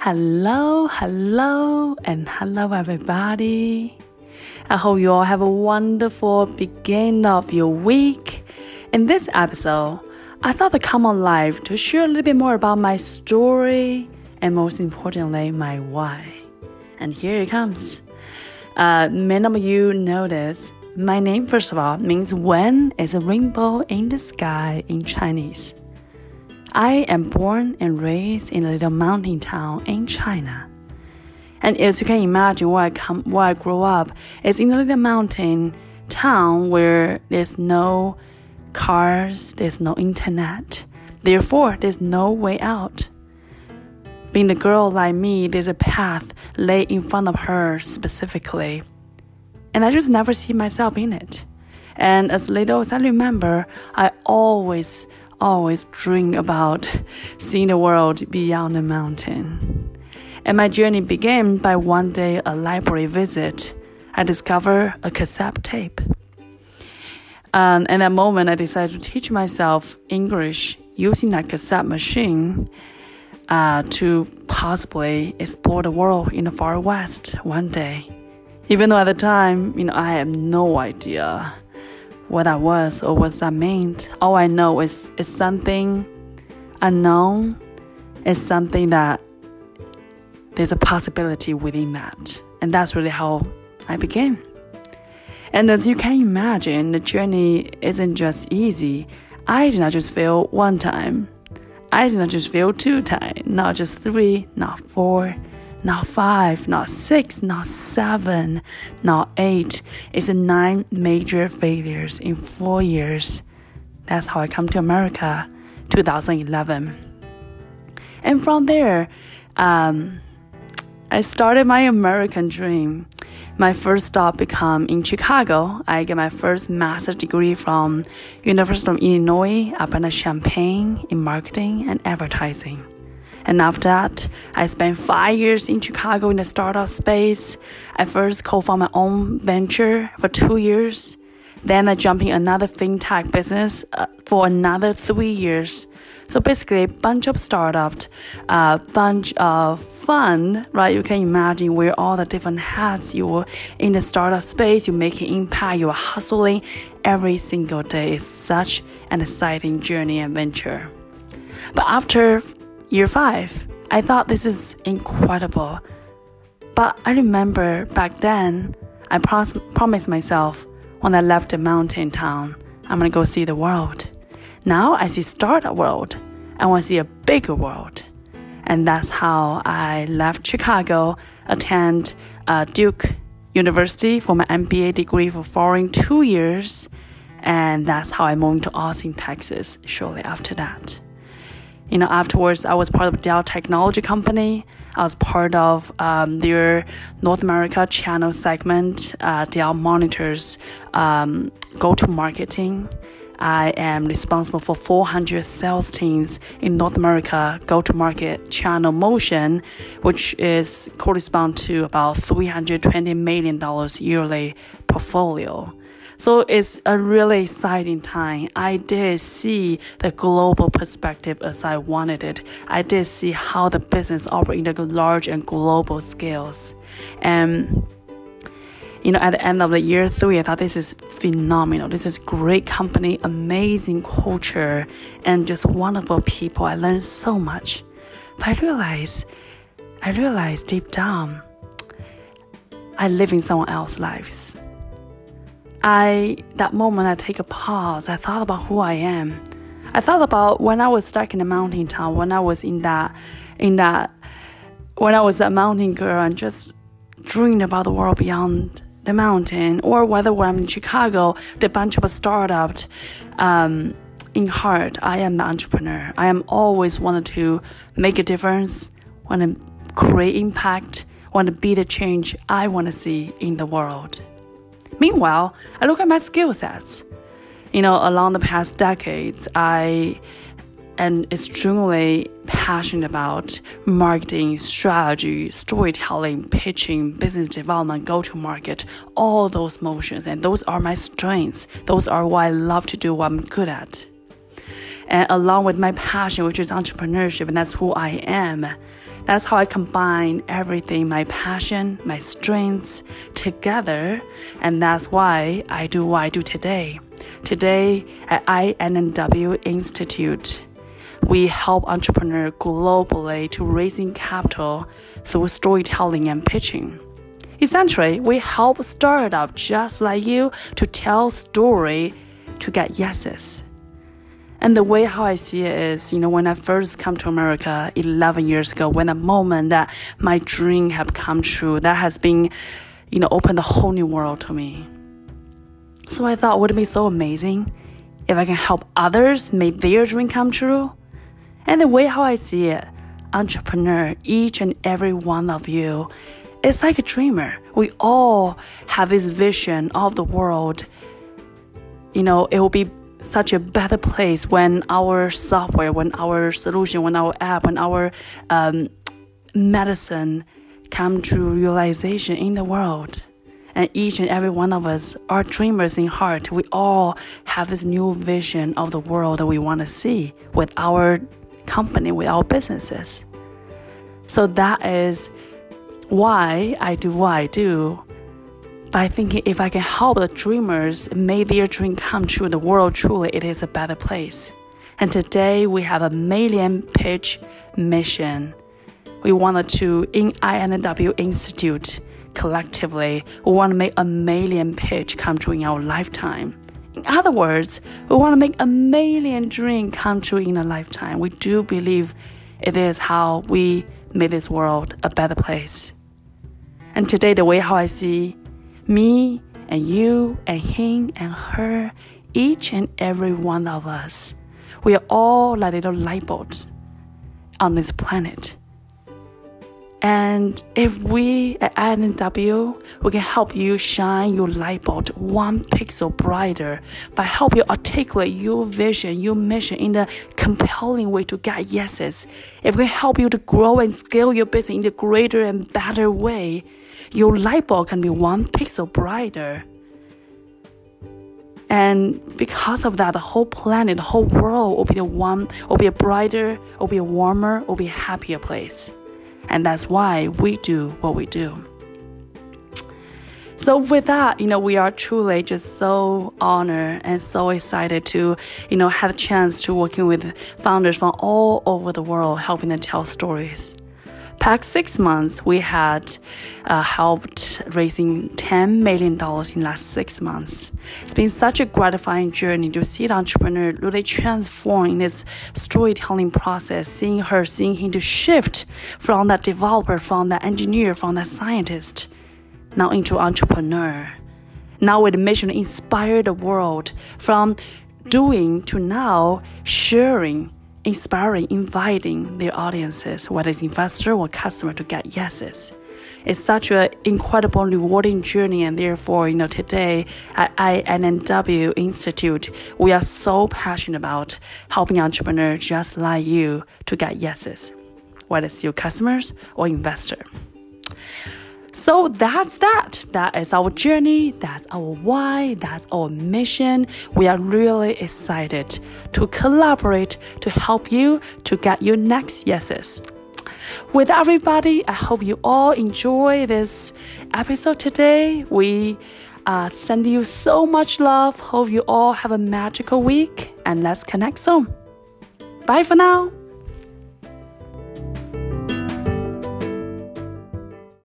Hello, hello, and hello, everybody. I hope you all have a wonderful beginning of your week. In this episode, I thought to come on live to share a little bit more about my story and most importantly, my why. And here it comes. Uh, many of you know this. My name, first of all, means when is a rainbow in the sky in Chinese. I am born and raised in a little mountain town in China. And as you can imagine, where I come, where I grew up is in a little mountain town where there's no cars, there's no internet. Therefore, there's no way out. Being a girl like me, there's a path laid in front of her specifically. And I just never see myself in it. And as little as I remember, I always always dream about seeing the world beyond the mountain. And my journey began by one day a library visit. I discovered a cassette tape. Um, and that moment, I decided to teach myself English using that cassette machine uh, to possibly explore the world in the far west one day. Even though at the time, you know, I had no idea what that was or what that meant. All I know is it's something unknown. It's something that there's a possibility within that. And that's really how I began. And as you can imagine, the journey isn't just easy. I did not just fail one time. I did not just fail two times, not just three, not four, not five, not six, not seven, not eight. It's nine major failures in four years. That's how I come to America, 2011. And from there, um, I started my American dream. My first stop became in Chicago. I get my first master's degree from University of Illinois Urbana-Champaign in marketing and advertising. And after that, I spent five years in Chicago in the startup space. I first co-founded my own venture for two years. Then I jumped in another fintech business uh, for another three years. So basically, a bunch of startups, a bunch of fun, right? You can imagine where all the different hats you were in the startup space, you make an impact, you are hustling every single day. It's such an exciting journey and venture. But after year five. I thought this is incredible. But I remember back then, I pros- promised myself when I left the mountain town, I'm gonna go see the world. Now I see startup world. I want to see a bigger world. And that's how I left Chicago, attend uh, Duke University for my MBA degree for foreign two years. And that's how I moved to Austin, Texas shortly after that you know, afterwards, I was part of Dell Technology Company. I was part of um, their North America channel segment. Uh, Dell monitors um, go-to marketing. I am responsible for 400 sales teams in North America go-to-market channel motion, which is correspond to about 320 million dollars yearly portfolio. So it's a really exciting time. I did see the global perspective as I wanted it. I did see how the business operates in the large and global scales. And you know, at the end of the year three, I thought this is phenomenal. This is great company, amazing culture, and just wonderful people. I learned so much. But I realized, I realized deep down, I live in someone else's lives. I that moment I take a pause. I thought about who I am. I thought about when I was stuck in a mountain town, when I was in that in that when I was a mountain girl and just dreamed about the world beyond the mountain, or whether when I'm in Chicago, the bunch of startups. Um, in heart, I am the entrepreneur. I am always wanted to make a difference, want to create impact, want to be the change I want to see in the world. Meanwhile, I look at my skill sets. You know, along the past decades, I am extremely passionate about marketing, strategy, storytelling, pitching, business development, go to market, all those motions. And those are my strengths. Those are what I love to do, what I'm good at. and along with my passion, which is entrepreneurship, and that's who I am. That's how I combine everything my passion, my strengths together, and that's why I do what I do today. Today at INNW Institute, we help entrepreneurs globally to raising capital through storytelling and pitching. Essentially, we help startups just like you to tell story to get yeses. And the way how I see it is, you know, when I first come to America 11 years ago, when the moment that my dream have come true, that has been, you know, opened a whole new world to me. So I thought, would it be so amazing if I can help others make their dream come true? And the way how I see it, entrepreneur, each and every one of you, is like a dreamer. We all have this vision of the world. You know, it will be such a better place when our software, when our solution, when our app, when our um, medicine come to realization in the world. And each and every one of us are dreamers in heart. We all have this new vision of the world that we want to see with our company, with our businesses. So that is why I do what I do by thinking if I can help the dreamers make their dream come true, the world truly it is a better place. And today we have a million pitch mission. We wanted to in INW Institute collectively, we want to make a million pitch come true in our lifetime. In other words, we want to make a million dream come true in a lifetime. We do believe it is how we make this world a better place. And today, the way how I see me and you and him and her, each and every one of us, we are all like little light bulbs on this planet. And if we at INW, we can help you shine your light bulb one pixel brighter by help you articulate your vision, your mission in a compelling way to get yeses. If we help you to grow and scale your business in a greater and better way, your light bulb can be one pixel brighter. And because of that, the whole planet, the whole world will be the one, will be a brighter, will be a warmer, will be a happier place. And that's why we do what we do. So with that, you know, we are truly just so honored and so excited to, you know, have a chance to working with founders from all over the world, helping them tell stories past six months, we had uh, helped raising $10 million in last six months. It's been such a gratifying journey to see the entrepreneur really transform in this storytelling process, seeing her, seeing him to shift from that developer, from that engineer, from that scientist, now into entrepreneur. Now with a mission to inspire the world from doing to now sharing inspiring, inviting their audiences, whether it's investor or customer, to get yeses. It's such an incredible, rewarding journey, and therefore, you know, today at INNW Institute, we are so passionate about helping entrepreneurs just like you to get yeses, whether it's your customers or investor. So that's that. That is our journey. That's our why. That's our mission. We are really excited to collaborate to help you to get your next yeses. With everybody, I hope you all enjoy this episode today. We uh, send you so much love. Hope you all have a magical week and let's connect soon. Bye for now.